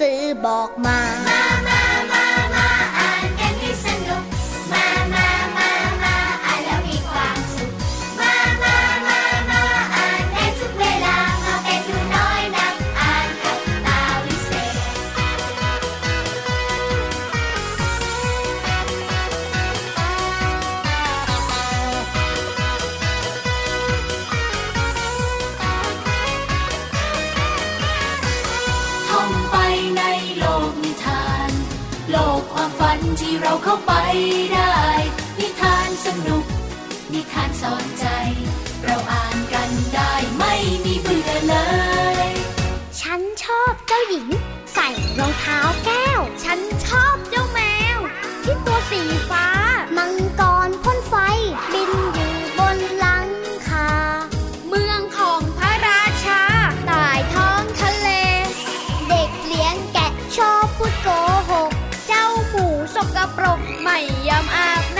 สือบอกมา ที่เราเข้าไปได้ นิทานสนุก นิทานสอนใจ เราอ่านกันได้ไม่มีเบื่อเลย ฉันชอบเจ้าหญิง ใส่รองเท้าแก้ว ฉันชอบเจ้าแมว ที่ตัวสีฟ้าำอาบน้ำ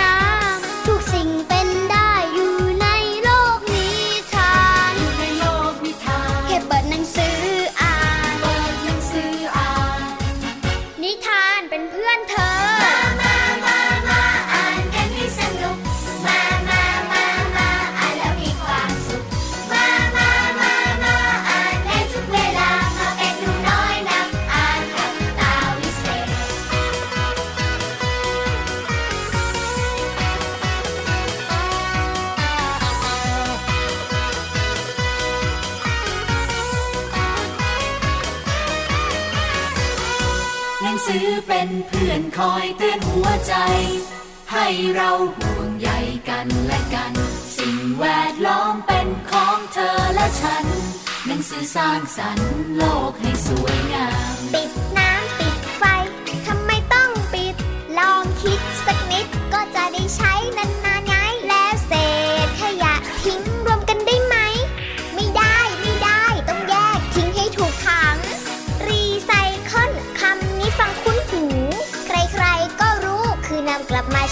ใจ ให้เราห่วงใยกันและกัน สิ่งแวดล้อมเป็นของเธอและฉัน หนังสือสร้างสรรค์โลกให้สวยงาม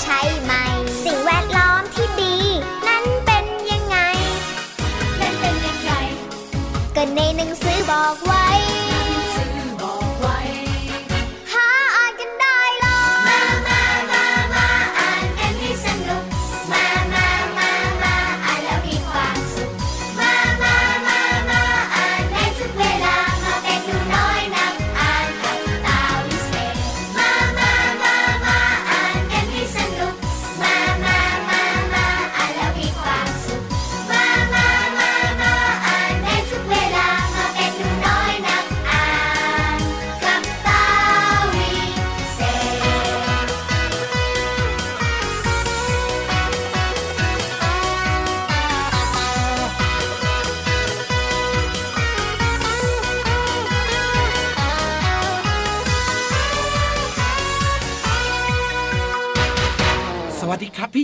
ใช่ไหม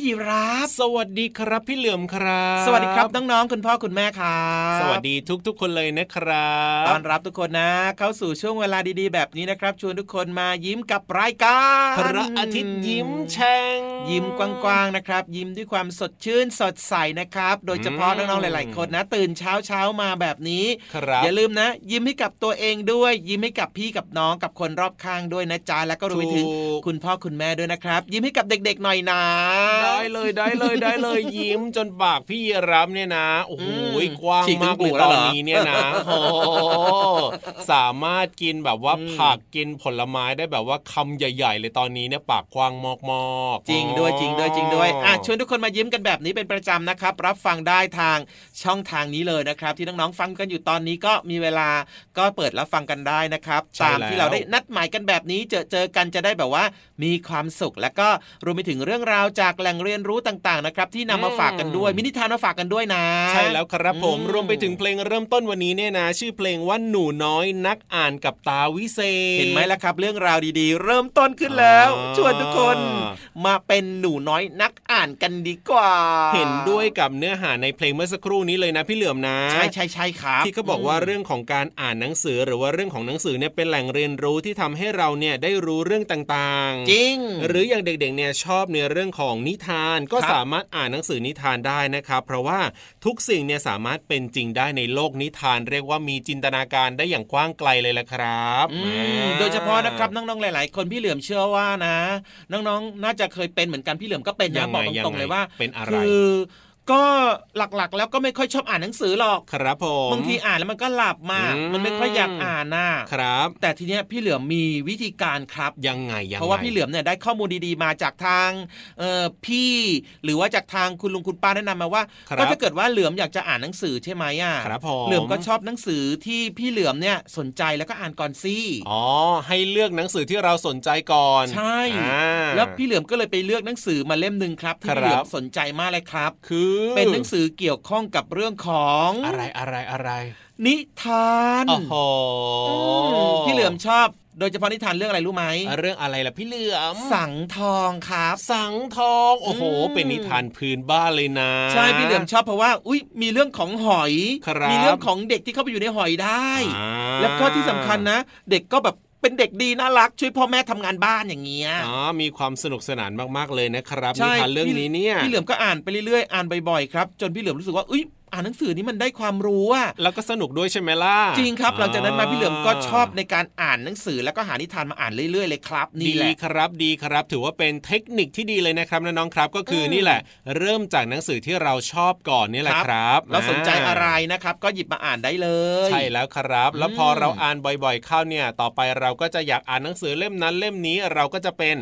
ยีราฟ สวัสดีครับพี่เหลือมครับ สวัสดีครับน้องๆคุณพ่อคุณแม่ครับสวัสดีทุกๆคนเลยนะครับต้อนรับทุกคนนะ เข้าสู่ช่วงเวลาดีๆ แบบนี้นะครับ ชวนทุกคนมายิ้มกับรายการพระอาทิตย์ยิ้มแฉ่งยิ้มกว้างๆนะครับ ยิ้มด้วยความสดชื่นสดใสนะครับ โดยเฉพาะน้องๆหลาย ๆ คนนะ ตื่นเช้าเช้าๆมาแบบนี้ครับอย่าลืมนะ ยิ้มให้กับตัวเองด้วย ยิ้มให้กับพี่กับน้องกับคนรอบข้างด้วยนะจ๊ะแล้วก็รวมไปถึงถูกคุณพ่อคุณแม่ด้วยนะครับ ยิ้มให้กับเด็กๆหน่อยนะได้เลยได้เลยได้เลยยิ้มจนปากพี่รับเนี่ยนะโอ้โหอืมกว้างฉีกถึงมากหูเลยแล้ตวอเหรนอนี้เนี่ยนะโอ้โหสามารถกินแบบว่าอืมผักกินผลไม้ได้แบบว่าคำใหญ่ ๆ เลยตอนนี้เนี่ยปากกว้างมากๆจริงด้วยจริงด้วยจริงด้วยอะชวนทุกคนมายิ้มกันแบบนี้เป็นประจำนะครับ รับฟังได้ทางช่องทางนี้เลยนะครับ ที่น้องๆฟังกันอยู่ตอนนี้ก็มีเวลาก็เปิดรับฟังกันได้นะครับใช่ตามที่แล้วเราได้นัดหมายกันแบบนี้เจอเจอกันจะได้แบบว่า มีความสุขแล้วก็รวมไปถึงเรื่องราวจากแหล่งเรียนรู้ต่างๆนะครับที่นำมาฝากกันด้วยมินิทานมาฝากกันด้วยนะ ใช่แล้วครับผมอืมรวมไปถึงเพลงเริ่มต้นวันนี้เนี่ยนะ ชื่อเพลงว่าหนูน้อยนักอ่านกับตาวิเศษ เห็นไหมล่ะครับ เรื่องราวดีๆ เริ่มต้นขึ้นแล้วอ่าชวนทุกคนมาเป็นหนูน้อยนักอ่านกันดีกว่า เห็นด้วยกับเนื้อหาในเพลงเมื่อสักครู่นี้เลยนะพี่เหลือมนะใช่ใช่ใช่ครับที่เขาบอกว่าเรื่องของการอ่านหนังสือหรือว่าเรื่องของหนังสือเนี่ยเป็นแหล่งเรียนรู้ที่ทำให้เราเนี่ยได้รู้เรื่องต่างๆ จริง หรืออย่างเด็กๆเนี่ยชอบในเรื่องของนิทานก็ครับสามารถอ่านหนังสือนิทานได้นะครับ เพราะว่าทุกสิ่งเนี่ยสามารถเป็นจริงได้ในโลกนิทาน เรียกว่ามีจินตนาการได้อย่างกว้างไกลเลยละครับอืมอ่าโดยเฉพาะนะครับน้องๆหลาย ๆ คนพี่เหลือมเชื่อว่านะ น้องๆ น่าจะเคยเป็นเหมือนกันพี่เหลือมก็เป็นยันะงบอกไงตรงๆเลยว่าเป็นอะไรคือ ก็หลักๆ แล้วก็ไม่ค่อยชอบอ่านหนังสือหรอกครับผมบางทีอ่านแล้วมันก็หลับมาอืมมันไม่ค่อยอยากอ่านน่ะครับ แต่ทีเนี้ยพี่เหลือมมีวิธีการครับยังไงยังไงเพราะว่าพี่เหลือมเนี่ยได้ข้อมูลดีๆมาจากทางเอ่อพี่หรือว่าจากทางคุณลุงคุณป้าแนะนำมาว่าครับก็ถ้าเกิดว่าเหลือมอยากจะอ่านหนังสือใช่ไหมอะครับผมเหลือมก็ชอบหนังสือที่พี่เหลือมเนี่ยสนใจแล้วก็อ่านก่อนสิอ๋อให้เลือกหนังสือที่เราสนใจก่อนใช่อ่าแล้วพี่เหลือมก็เลยไปเลือกหนังสือมาเล่มหนึ่งครับที่ครับพี่เหลือมสนใจมากเลยครับ คือเป็นหนังสือเกี่ยวข้องกับเรื่องของอะไรอะไรอะไร นิทานโอ้โหอืมพี่เหลือมชอบโดยเฉพาะนิทานเรื่องอะไรรู้ไหม เรื่องอะไรล่ะพี่เหลือม สังทองครับ สังทองโอ้โหอืมเป็นนิทานพื้นบ้านเลยนะ ใช่พี่เหลือมชอบเพราะว่า อุ้ยมีเรื่องของหอยครับมีเรื่องของเด็กที่เข้าไปอยู่ในหอยได้อ่าแล้วก็ที่สำคัญนะ เด็กก็แบบเป็นเด็กดีน่ารักช่วยพ่อแม่ทำงานบ้านอย่างเงี้ยอ๋อมีความสนุกสนานมากๆเลยนะครับนิใช่ทานเรื่องนี้เนี่ยพี่เหลือมก็อ่านไปเรื่อยๆอ่านบ่อยๆครับจนพี่เหลือมรู้สึกว่าอุ้ย อ่านหนังสือนี้มันได้ความรู้อะแล้วก็สนุกด้วยใช่ไหมล่ะจริงครับ หลังจากนั้นมาพี่เหลือมก็ชอบในการอ่านหนังสือ แล้วก็หานิทานมาอ่านเรื่อยๆเลยครับนี่ดีแหละครับดีครับ ถือว่าเป็นเทคนิคที่ดีเลยนะครับน้องๆครับ ก็คืออมนี่แหละ เริ่มจากหนังสือที่เราชอบก่อนนี่แหละครับเราสนใจอะไรนะครับก็หยิบมาอ่านได้เลย ใช่แล้วครับ แล้วพอมเราอ่านบ่อยๆเข้าเนี่ย ต่อไปเราก็จะอยากอ่านหนังสือเล่มนั้นเล่มนี้เราก็จะเป็น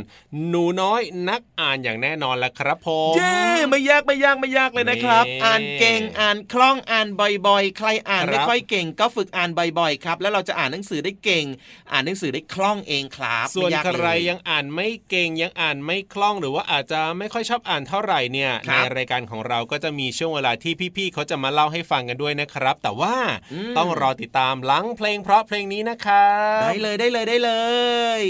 หนูน้อยนักอ่านอย่างแน่นอนแหละครับผมเย้ไม่ยากไม่ยากไม่ยากเลยนะครับนี่อ่านเก่งอ่านคล่องอ่านบ่อยๆ ใครอ่านครับไม่ค่อยเก่ง ก็ฝึกอ่านบ่อยๆครับ แล้วเราจะอ่านหนังสือได้เก่ง อ่านหนังสือได้คล่องเองครับส่วนไม่ยากใครเลยยังอ่านไม่เก่งยังอ่านไม่คล่องหรือว่าอาจจะไม่ค่อยชอบอ่านเท่าไหร่เนี่ยครัในบรายการของเราก็จะมีช่วงเวลาที่พี่ๆเขาจะมาเล่าให้ฟังกันด้วยนะครับ แต่ว่าอืมต้องรอติดตามหลังเพลงเพราะเพลงนี้นะครับได้เลยได้เลยได้เลย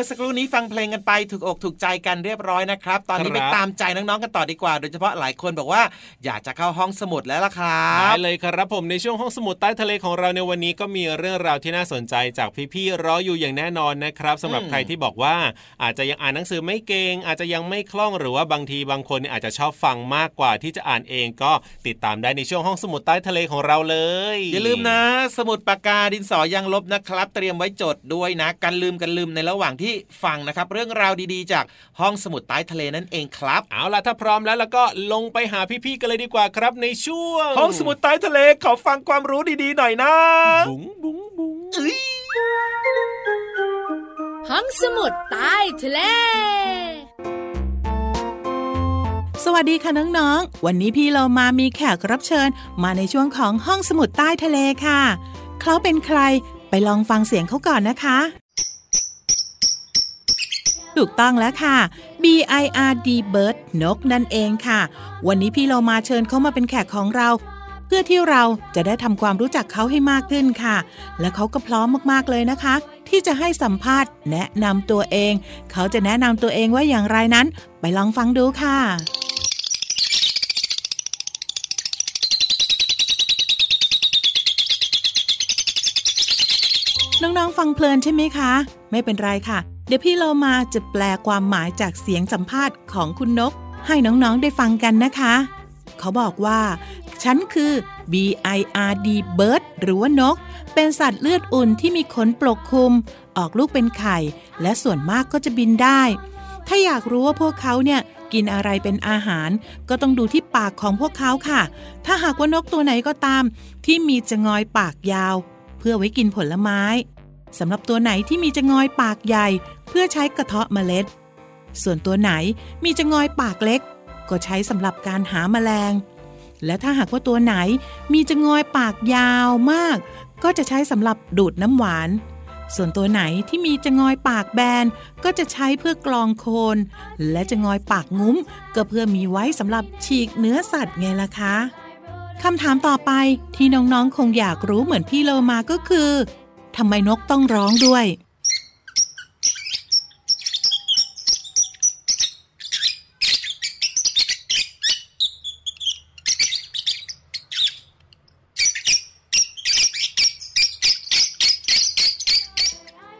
มื่อสักครู่นี้ฟังเพลงกันไปถูกอกถูกใจกันเรียบร้อยนะครับ ตอนนี้ครับไปตามใจน้องๆกันต่อดีกว่า โดยเฉพาะหลายคนบอกว่าอยากจะเข้าห้องสมุดแล้วล่ะครัได้บเลยครับผมในช่วงห้องสมุดใต้ทะเลของเราในวันนี้ก็มีเรื่องราวที่น่าสนใจจากพี่ๆรออยู่อย่างแน่นอนนะครับสำหรับอืมใครที่บอกว่าอาจจะยังอ่านหนังสือไม่เก่งอาจจะยังไม่คล่องหรือว่าบางทีบางคนเนี่ยอาจจะชอบฟังมากกว่าที่จะอ่านเองก็ติดตามได้ในช่วงห้องสมุดใต้ทะเลของเราเลย อย่าลืมนะ สมุดปากกาดินสอยางลบนะครับ เตรียมไว้จดด้วยนะกันลืมกันลืมในระหว่างที่ฟังนะครับ เรื่องราวดีๆ จากห้องสมุดใต้ทะเลนั่นเองครับ เอาล่ะถ้าพร้อมแล้วแล้วก็ลงไปหาพี่ๆกันเลยดีกว่าครับ ในช่วง ห้องสมุดใต้ทะเลขอฟังความรู้ดีๆหน่อยนะบุ๋งบุ๋งบุ๋งห้องสมุดใต้ทะเลสวัสดีค่ะน้องๆ วันนี้พี่เรามามีแขกรับเชิญ มาในช่วงของห้องสมุดใต้ทะเลค่ะ เขาเป็นใครไปลองฟังเสียงเขาก่อนนะคะ ถูกต้องแล้วค่ะ B I R D bird นกนั่นเองค่ะ วันนี้พี่เรามาเชิญเขามาเป็นแขกของเรา เพื่อที่เราจะได้ทำความรู้จักเขาให้มากขึ้นค่ะ และเขาก็พร้อมมากๆเลยนะคะ ที่จะให้สัมภาษณ์แนะนำตัวเอง เขาจะแนะนำตัวเองว่าอย่างไรนั้น ไปลองฟังดูค่ะ น้องๆ ฟังเพลินใช่ไหมคะ ไม่เป็นไรค่ะ เดี๋ยวพี่เรามาจะแปลความหมายจากเสียงสัมภาษณ์ของคุณนก ให้น้องๆ ได้ฟังกันนะคะ เขาบอกว่า ฉันคือ B I R D bird หรือว่านก เป็นสัตว์เลือดอุ่นที่มีขนปกคลุม ออกลูกเป็นไข่ และส่วนมากก็จะบินได้ ถ้าอยากรู้ว่าพวกเขาเนี่ยกินอะไรเป็นอาหาร ก็ต้องดูที่ปากของพวกเขาค่ะ ถ้าหากว่านกตัวไหนก็ตาม ที่มีจะงอยปากยาว เพื่อไว้กินผลไม้สำหรับตัวไหนที่มีจะงอยปากใหญ่ เพื่อใช้กระเทาะเมล็ด ส่วนตัวไหนมีจะงอยปากเล็ก ก็ใช้สำหรับการหาแมลง และถ้าหากว่าตัวไหนมีจะงอยปากยาวมาก ก็จะใช้สำหรับดูดน้ำหวาน ส่วนตัวไหนที่มีจะงอยปากแบนก็จะใช้เพื่อกรองโคน และจะงอยปากงุ้ม ก็เพื่อมีไว้สำหรับฉีกเนื้อสัตว์ไงล่ะคะ คำถามต่อไปที่น้องๆคงอยากรู้เหมือนพี่โลมาก็คือทำไมนกต้องร้องด้วย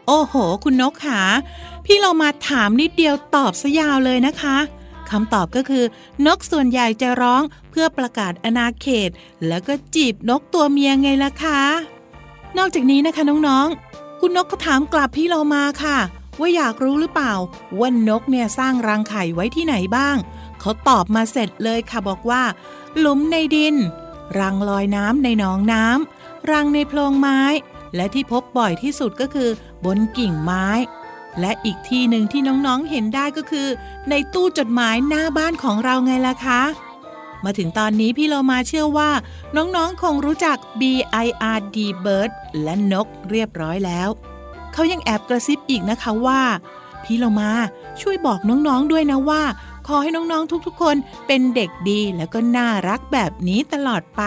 โอ้โห คุณนกขาพี่เรามาถามนิดเดียวตอบซะยาวเลยนะคะ คำตอบก็คือ นกส่วนใหญ่จะร้องเพื่อประกาศอาณาเขต แล้วก็จีบนกตัวเมียไงล่ะคะ นอกจากนี้นะคะน้องๆ คุณนกก็ถามกลับพี่เรามาค่ะ ว่าอยากรู้หรือเปล่า ว่านกเนี่ยสร้างรังไข่ไว้ที่ไหนบ้าง เขาตอบมาเสร็จเลยค่ะบอกว่า หลุมในดิน รังลอยน้ำในหนองน้ำรังในโพรงไม้ และที่พบบ่อยที่สุดก็คือบนกิ่งไม้ และอีกที่หนึ่งที่น้องๆเห็นได้ก็คือ ในตู้จดหมายหน้าบ้านของเราไงล่ะคะ มาถึงตอนนี้พี่เรามาเชื่อว่า น้องๆคงรู้จัก B I R D bird และนกเรียบร้อยแล้ว เขายังแอบกระซิบอีกนะคะว่า พี่เรามาช่วยบอกน้องๆด้วยนะว่า ขอให้น้องๆทุกๆ คนเป็นเด็กดีแล้วก็น่ารักแบบนี้ตลอดไป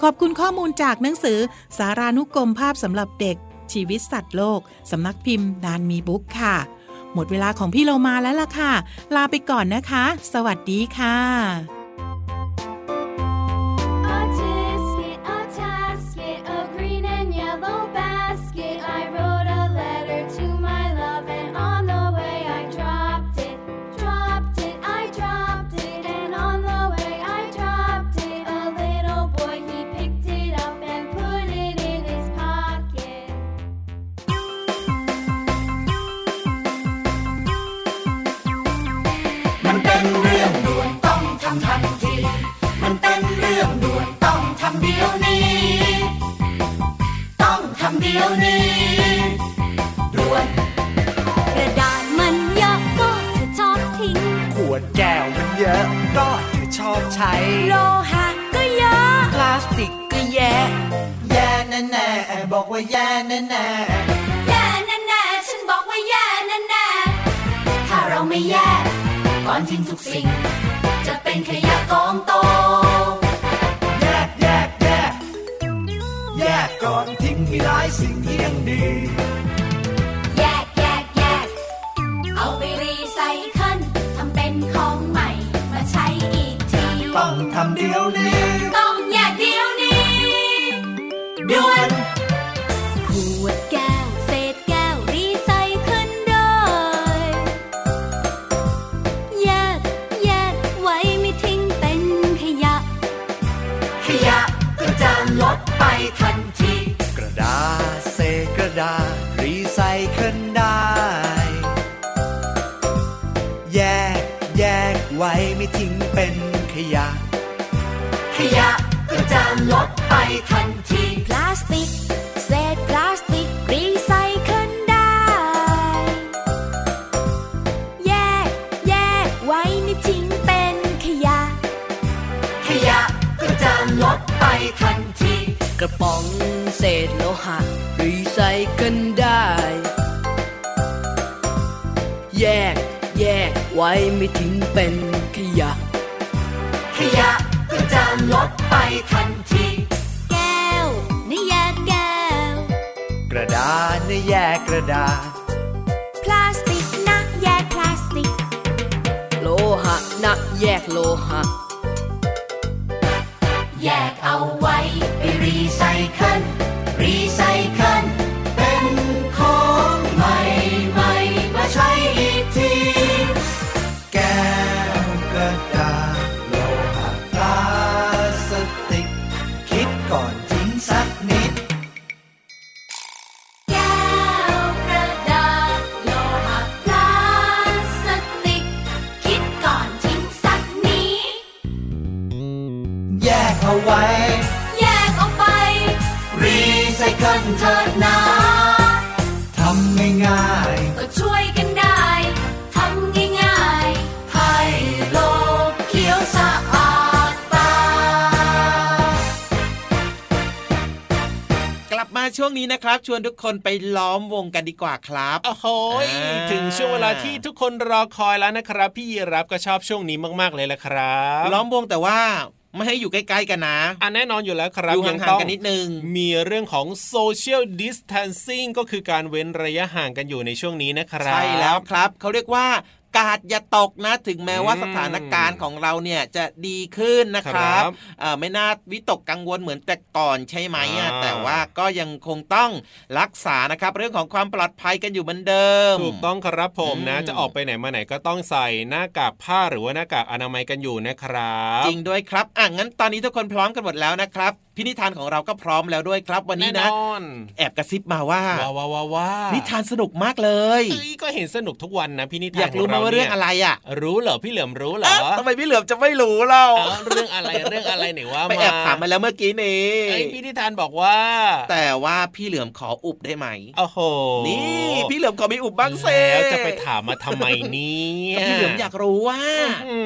ขอบคุณข้อมูลจากหนังสือสารานุกรมภาพสำหรับเด็ก ชีวิตสัตว์โลก สำนักพิมพ์นานมีบุ๊กค่ะ หมดเวลาของพี่เรามาแล้วล่ะค่ะ ลาไปก่อนนะคะ สวัสดีค่ะ ดี๋ยวนี้ด่วนกระดาษมันเยอะก็จะชอบทิ้ง ขวดแก้วมันเยอะก็จะชอบใช้ โลหะก็เยอะ พลาสติกก็แย่แย่แน่แน่ๆบอกว่าแย่แน่แน่แย่แน่ๆฉันบอกว่าแย่แน่ๆถ้าเราไม่แย่ก่อนทิ้งทุกสิ่ง จะเป็นขยะกองโตีหลายสิ่งที่ยังดี แยกแยกแยกเอาไปรีไซเคิลทำเป็นของใหม่ มาใช้อีกที ต้องทำเดี๋ยวนี้ ต้องแยกเดี๋ยวนี้ด่วนขวดแก้วเศษแก้วรีไซเคิลได้ แยกแยกไว้ไม่ทิ้งเป็นขยะ ขยะก็จะลดไปทันที die. ว้ไม่ทิ้งเป็นขยะ ขยะก็จะลดไปทันที แก้วนี่แยกแก้ว กระดาษนะแยกกระดาษ พลาสติกนะแยกพลาสติก โลหะนะแยกโลหะ ช่วงนี้นะครับ ชวนทุกคนไปล้อมวงกันดีกว่าครับโอ้โหยอ่าถึงช่วงเวลาที่ทุกคนรอคอยแล้วนะครับ พี่ยีรับก็ชอบช่วงนี้มากๆเลยแหละครับ ล้อมวงแต่ว่าไม่ให้อยู่ใกล้ๆกันนะอะแน่นอนอยู่แล้วครับอยู่ยังห่างต้องๆกันนิดนึง มีเรื่องของ social distancing ก็คือการเว้นระยะห่างกันอยู่ในช่วงนี้นะครับ ใช่แล้วครับ เขาเรียกว่า กาดอย่าตกนะ ถึงแม้ว่าอืมสถานการณ์ของเราเนี่ยจะดีขึ้นนะครับครับเอ่อไม่น่าวิตกกังวลเหมือนแต่ก่อนใช่ไหมอะอ่าแต่ว่าก็ยังคงต้องรักษานะครับ เรื่องของความปลอดภัยกันอยู่เหมือนเดิม ถูกต้องครับผมนะอืมจะออกไปไหนมาไหนก็ต้องใส่หน้ากากผ้าหรือว่าหน้ากากอนามัยกันอยู่นะครับ จริงด้วยครับอะงั้นตอนนี้ทุกคนพร้อมกันหมดแล้วนะครับ พินิธานของเราก็พร้อมแล้วด้วยครับวันนี้แน่นะนอนแอบกระซิบมาว่าว้าวว้าวว้าวว้าวนิทานสนุกมากเลยเอ้ยก็เห็นสนุกทุกวันนะพี่นิทานอยากรู้ไหมขว่าเรื่องอะไรอะ รู้เหรอพี่เหลือมรู้เหรอเอ๊ะทำไมพี่เหลือมจะไม่รู้เล่าเอ้าเรื่องอะไรเรื่องอะไรไหนว่าไปแอบถามมาแล้วเมื่อกี้นี้ไอ้ยพี่นิทานบอกว่า แต่ว่าพี่เหลือมขออุบได้ไหมโอ้โหนี่พี่เหลือมขอมีอุบบ้างเซแล้วจะไปถามมาทำไมเนี่ยก็พี่เหลือมอยากรู้ว่าอื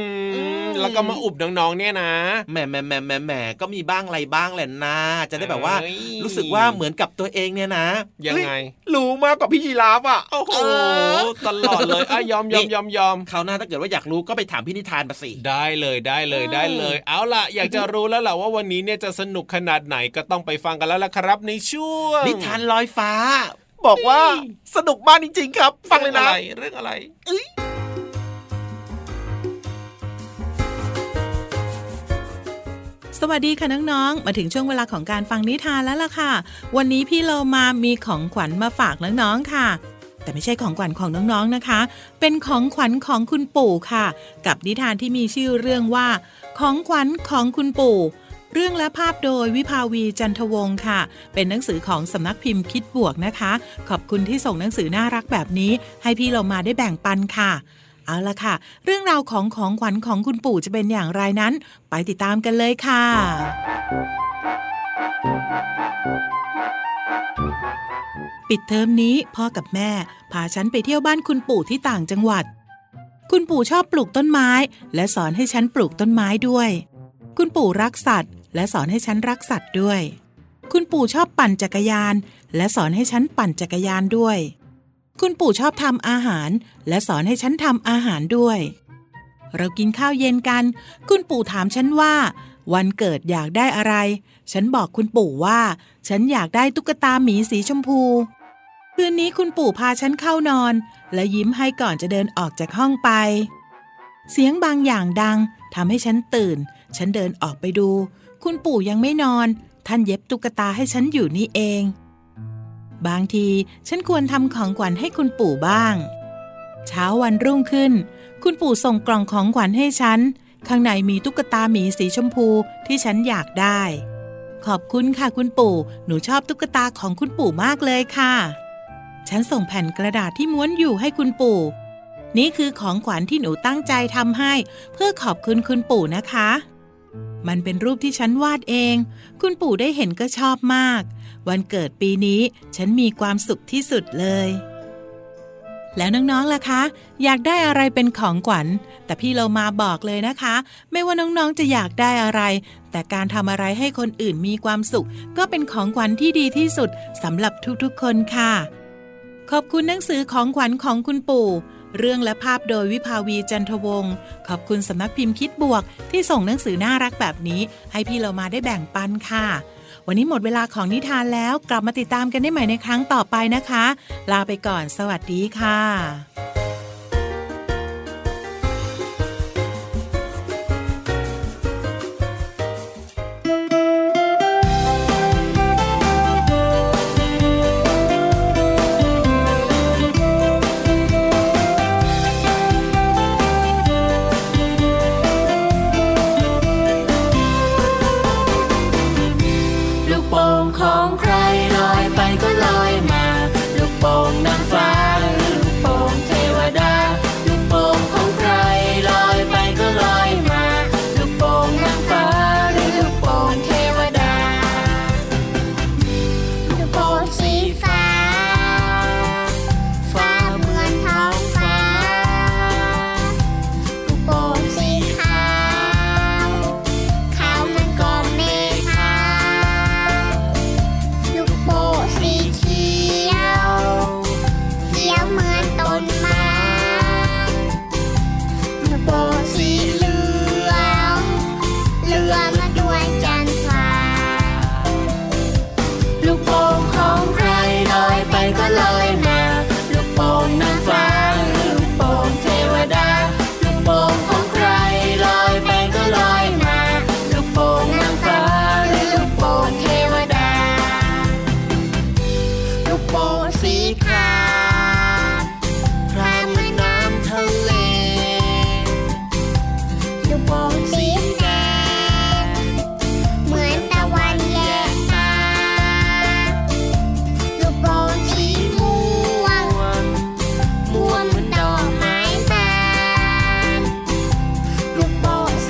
ม แล้วก็มาอุบน้องๆเนี่ยนะแหมแหมแหมแหมแหมก็มีบ้างอะไรบ้างแหละนะจะได้แบบว่าเอ้ยรู้สึกว่าเหมือนกับตัวเองเนี่ยนะยังไงเฮ้รู้มากกว่าพี่ยีราฟอะโอ้โหเออตลอดเลยอะยอมยอมยอมยอมคราวหน้าถ้าเกิดว่าอยากรู้ก็ไปถามพี่นิทานมาสิได้เลยได้เลยอืมได้เลย เอาล่ะ อยากจะรู้แล้วล่ะว่าวันนี้เนี่ยจะสนุกขนาดไหนก็ต้องไปฟังกันแล้วล่ะครับในช่วงนิทานลอยฟ้า บอกว่าสนุกมากจริง ๆ ครับ ฟังเลยนะเรื่องอะไร สวัสดีค่ะน้องๆ มาถึงช่วงเวลาของการฟังนิทานแล้วล่ะค่ะ วันนี้พี่เรามามีของขวัญมาฝากน้องๆค่ะ แต่ไม่ใช่ของขวัญของน้องๆนะคะ เป็นของขวัญของคุณปู่ค่ะ กับนิทานที่มีชื่อเรื่องว่า ของขวัญของคุณปู่ เรื่องและภาพโดยวิภาวีจันทวงศ์ค่ะ เป็นหนังสือของสำนักพิมพ์คิดบวกนะคะ ขอบคุณที่ส่งหนังสือน่ารักแบบนี้ ให้พี่เรามาได้แบ่งปันค่ะ เอาละค่ะ เรื่องราวของของขวัญของคุณปู่จะเป็นอย่างไรนั้น ไปติดตามกันเลยค่ะปิดเทอมนี้พ่อกับแม่ พาฉันไปเที่ยวบ้านคุณปู่ที่ต่างจังหวัด คุณปู่ชอบปลูกต้นไม้ และสอนให้ฉันปลูกต้นไม้ด้วย คุณปู่รักสัตว์ และสอนให้ฉันรักสัตว์ด้วย คุณปู่ชอบปั่นจักรยาน และสอนให้ฉันปั่นจักรยานด้วย คุณปู่ชอบทำอาหาร และสอนให้ฉันทำอาหารด้วย เรากินข้าวเย็นกัน คุณปู่ถามฉันว่า วันเกิดอยากได้อะไร ฉันบอกคุณปู่ว่า ฉันอยากได้ตุ๊กตาหมีสีชมพู คืนนี้คุณปู่พาฉันเข้านอน และยิ้มให้ก่อนจะเดินออกจากห้องไป เสียงบางอย่างดังทำให้ฉันตื่น ฉันเดินออกไปดู คุณปู่ยังไม่นอน ท่านเย็บตุ๊กตาให้ฉันอยู่นี่เอง บางทีฉันควรทำของขวัญให้คุณปู่บ้าง เช้าวันรุ่งขึ้น คุณปู่ส่งกล่องของขวัญให้ฉัน ข้างในมีตุ๊กตาหมีสีชมพูที่ฉันอยากได้ ขอบคุณค่ะคุณปู่ หนูชอบตุ๊กตาของคุณปู่มากเลยค่ะ ฉันส่งแผ่นกระดาษที่ม้วนอยู่ให้คุณปู่ นี่คือของขวัญที่หนูตั้งใจทำให้ เพื่อขอบคุณคุณปู่นะคะ มันเป็นรูปที่ฉันวาดเอง คุณปู่ได้เห็นก็ชอบมาก วันเกิดปีนี้ฉันมีความสุขที่สุดเลย แล้วน้องๆล่ะคะ อยากได้อะไรเป็นของขวัญ แต่พี่เรามาบอกเลยนะคะ ไม่ว่าน้องๆจะอยากได้อะไร แต่การทำอะไรให้คนอื่นมีความสุข ก็เป็นของขวัญที่ดีที่สุดสำหรับทุกๆคนค่ะ ขอบคุณหนังสือของขวัญของคุณปู่ เรื่องและภาพโดยวิภาวีจันทวงศ์ขอบคุณสำนักพิมพ์คิดบวก ที่ส่งหนังสือน่ารักแบบนี้ ให้พี่เรามาได้แบ่งปันค่ะ วันนี้หมดเวลาของนิทานแล้วกลับมาติดตามกันได้ใหม่ในครั้งต่อไปนะคะ ลาไปก่อน สวัสดีค่ะ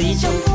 กโ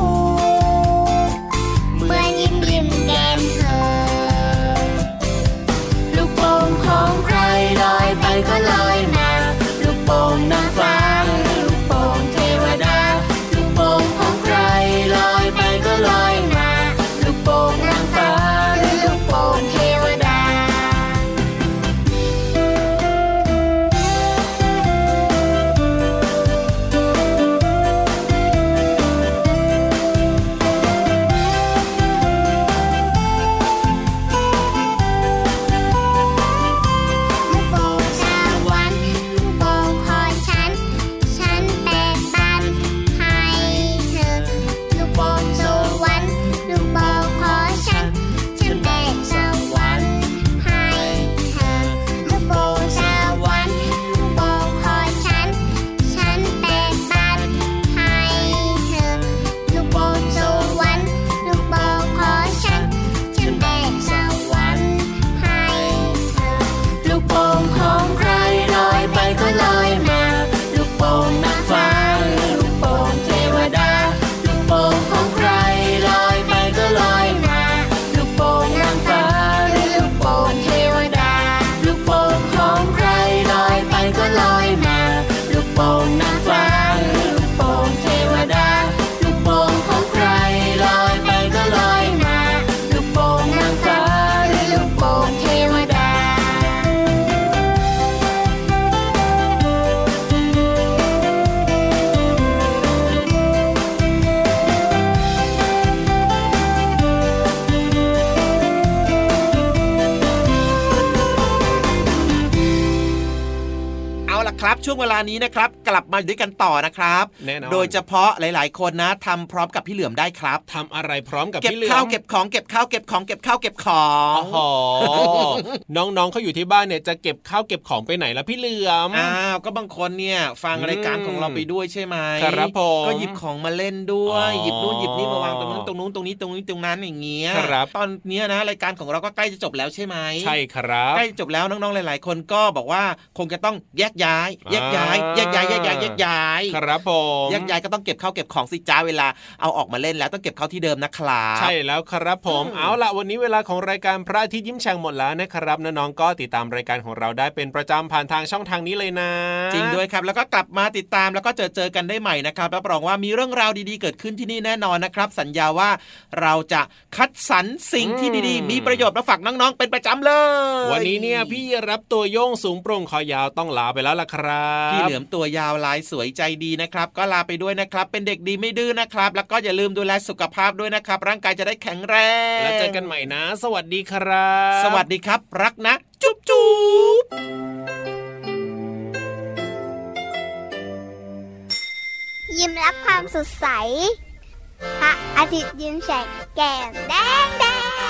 ช่วงเวลานี้นะครับ กลับมาอยู่ด้วยกันต่อนะครับแน่นอนโดยเฉพาะหลาย ๆ คนนะทำพร้อมกับพี่เหลือมได้ครับทำอะไรพร้อมกับเก็บพี่เหลือมข้าวเก็บของเก็บข้าวเก็บของเก็บข้าวเก็บของโอ้โหน้องๆเขาอยู่ที่บ้านเนี่ยจะเก็บข้าวเก็บของไปไหนละพี่เหลือมอ้าวก็บางคนเนี่ยฟังอืมรายการของเราไปด้วยใช่ไหมครับผมก็หยิบของมาเล่นด้วยอ๋อหยิบนู่นหยิบนี่มาวางตรงนู้นตรงนู้นตรงนี้ตรงนี้ตรงนั้นอย่างเงี้ยครับตอนเนี้ยนะรายการของเราก็ใกล้จะจบแล้วใช่ไหมใช่ครับใกล้จบแล้วน้องๆหลาย ๆ คนก็บอกว่าคงจะต้องแยกย้ายแยกย้ายแยกย้ายแยกย้ายแยกย้ายครับผมแยกย้ายก็ต้องเก็บข้าวเก็บของสิจ้าเวลาเอาออกมาเล่นแล้วต้องเก็บเข้าที่เดิมนะครับใช่แล้วครับผมอืมเอาละวันนี้เวลาของรายการพระอาทิตย์ยิ้มแฉ่งหมดแล้วนะครับน้องๆก็ติดตามรายการของเราได้เป็นประจำผ่านทางช่องทางนี้เลยนะ จริงด้วยครับ แล้วก็กลับมาติดตามแล้วก็เจอเจอกันได้ใหม่นะครับรับรองว่ามีเรื่องราวดีๆเกิดขึ้นที่นี่แน่นอนนะครับ สัญญาว่าเราจะคัดสรรสิ่งที่ดีๆ มีประโยชน์มาฝากน้องๆเป็นประจำเลย วันนี้เนี่ยพี่รับตัวโยงสูงโปร่งคอยาวต้องลาไปแล้วล่ะครับพี่เหลือมตัวยาวลายสวยใจดีนะครับ ก็ลาไปด้วยนะครับ เป็นเด็กดีไม่ดื้อนะครับ แล้วก็อย่าลืมดูแลสุขภาพด้วยนะครับ ร่างกายจะได้แข็งแรง แล้วเจอกันใหม่นะ สวัสดีครับ สวัสดีครับ รักนะ จุ๊บจุ๊บยิ้มรับความสดใสพระอาทิตย์ยิ้มแฉกแก้มแดงแด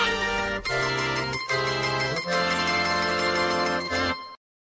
ง